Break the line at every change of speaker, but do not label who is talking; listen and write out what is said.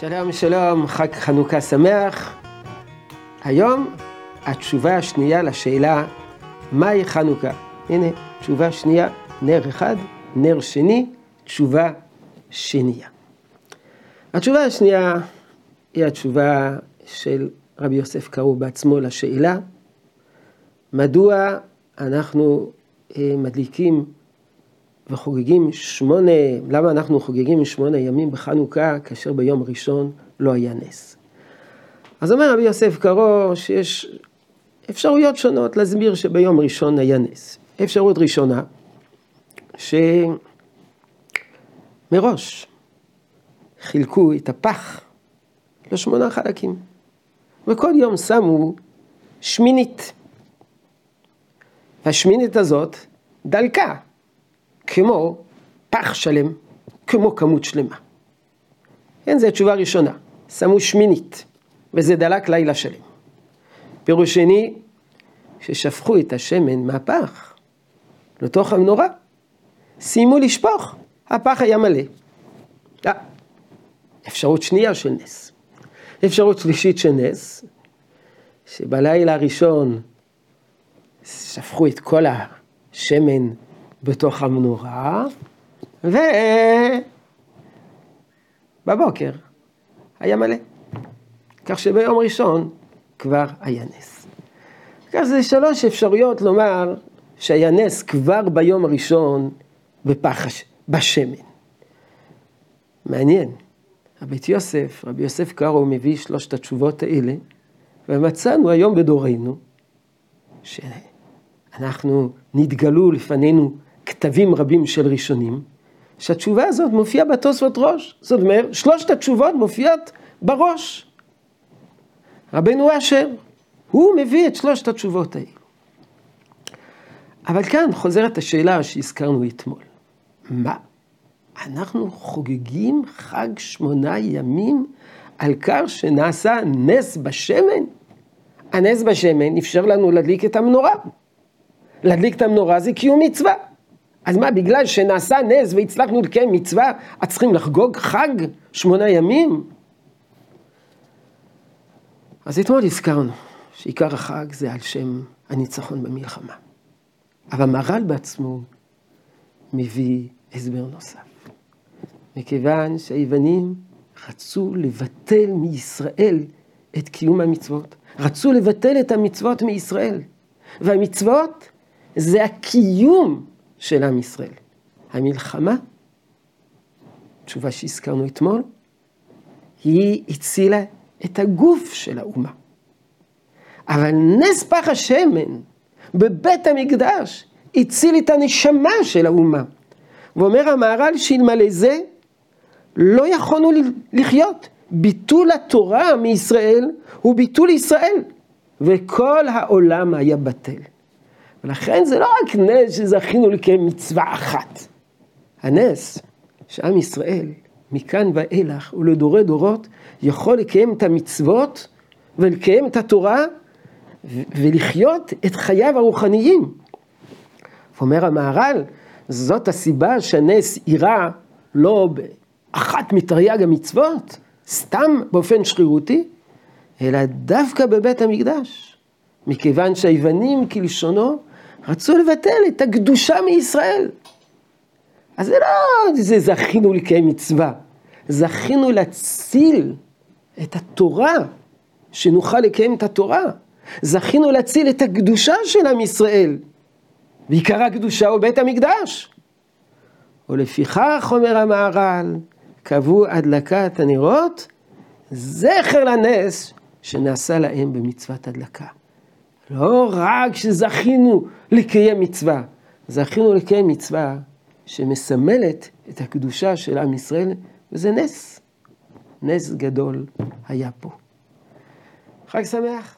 שלום שלום, חג חנוכה שמח. היום התשובה השנייה לשאלה מהי חנוכה. הנה, תשובה שנייה, נר אחד, נר שני, תשובה שנייה. התשובה השנייה היא התשובה של רבי יוסף קראו בעצמו לשאלה, מדוע אנחנו אה, מדליקים וחוגגים שמונה, למה אנחנו חוגגים שמונה ימים בחנוכה כאשר ביום ראשון לא היה נס. אז אומר רבי יוסף קרו שיש אפשרויות שונות להסביר שביום ראשון היה נס. אפשרות ראשונה, שמראש חילקו את הפח לשמונה חלקים, וכל יום שמו שמינית. והשמינית הזאת דלקה. כמו פח שלם, כמו כמות שלמה. כן, זו תשובה ראשונה. שמו שמינית, וזה דלק לילה שלם. פירוש שני, ששפכו את השמן מהפח לתוך המנורה, סיימו לשפוך, הפח היה מלא. אה, אפשרות שנייה של נס. אפשרות שלישית של נס, שבלילה הראשון שפכו את כל השמן בתוך המנורה, ובבוקר היה מלא. כך שביום ראשון כבר היה נס. כך זה שלוש אפשרויות לומר שהיה נס כבר ביום הראשון בפח, בשמן. מעניין, הבית יוסף, רבי יוסף קארו מביא שלושת התשובות האלה, ומצאנו היום בדורנו, שאנחנו נתגלו לפנינו כתבים רבים של ראשונים, שהתשובה הזאת מופיעה בתוספות ראש. זאת אומרת, שלושת התשובות מופיעות בראש. רבנו אשר, הוא מביא את שלושת התשובות האלה. אבל כאן חוזרת השאלה שהזכרנו אתמול. מה? אנחנו חוגגים חג שמונה ימים על כך שנעשה נס בשמן? הנס בשמן אפשר לנו להדליק את המנורה. להדליק את המנורה זה קיום מצווה. אז מה, בגלל שנעשה נס והצלחנו לקיים מצווה, אז צריכים לחגוג חג שמונה ימים? אז אתמול הזכרנו שעיקר החג זה על שם הניצחון במלחמה. אבל מהר"ל בעצמו מביא הסבר נוסף. מכיוון שהיוונים רצו לבטל מישראל את קיום המצוות. רצו לבטל את המצוות מישראל. והמצוות זה הקיום של עם ישראל. המלחמה, תשובה שהזכרנו אתמול, היא הצילה את הגוף של האומה. אבל נס פח השמן בבית המקדש הציל את הנשמה של האומה. ואומר המהר"ל שאלמלא זה, לא יכולנו לחיות. ביטול התורה מישראל הוא ביטול ישראל, וכל העולם היה בטל. ולכן זה לא רק נס שזכינו לקיים מצווה אחת. הנס שעם ישראל מכאן ואילך ולדורי דורות יכול לקיים את המצוות ולקיים את התורה ולחיות את חייו הרוחניים. אומר המהר"ל, זאת הסיבה שהנס אירע לא באחת מתרי"ג המצוות, סתם באופן שרירותי, אלא דווקא בבית המקדש. מכיוון שהיוונים כלשונו רצו לבטל את הקדושה מישראל. אז זה לא, זה זכינו לקיים מצווה, זכינו להציל את התורה, שנוכל לקיים את התורה. זכינו להציל את הקדושה של עם ישראל. ועיקר הקדושה הוא בית המקדש. ולפיכך, אומר המהר"ל, קבעו הדלקת הנרות, זכר לנס שנעשה להם במצוות הדלקה. לא רק שזכינו לקיים מצווה, זכינו לקיים מצווה שמסמלת את הקדושה של עם ישראל, וזה נס. נס גדול היה פה. חג שמח.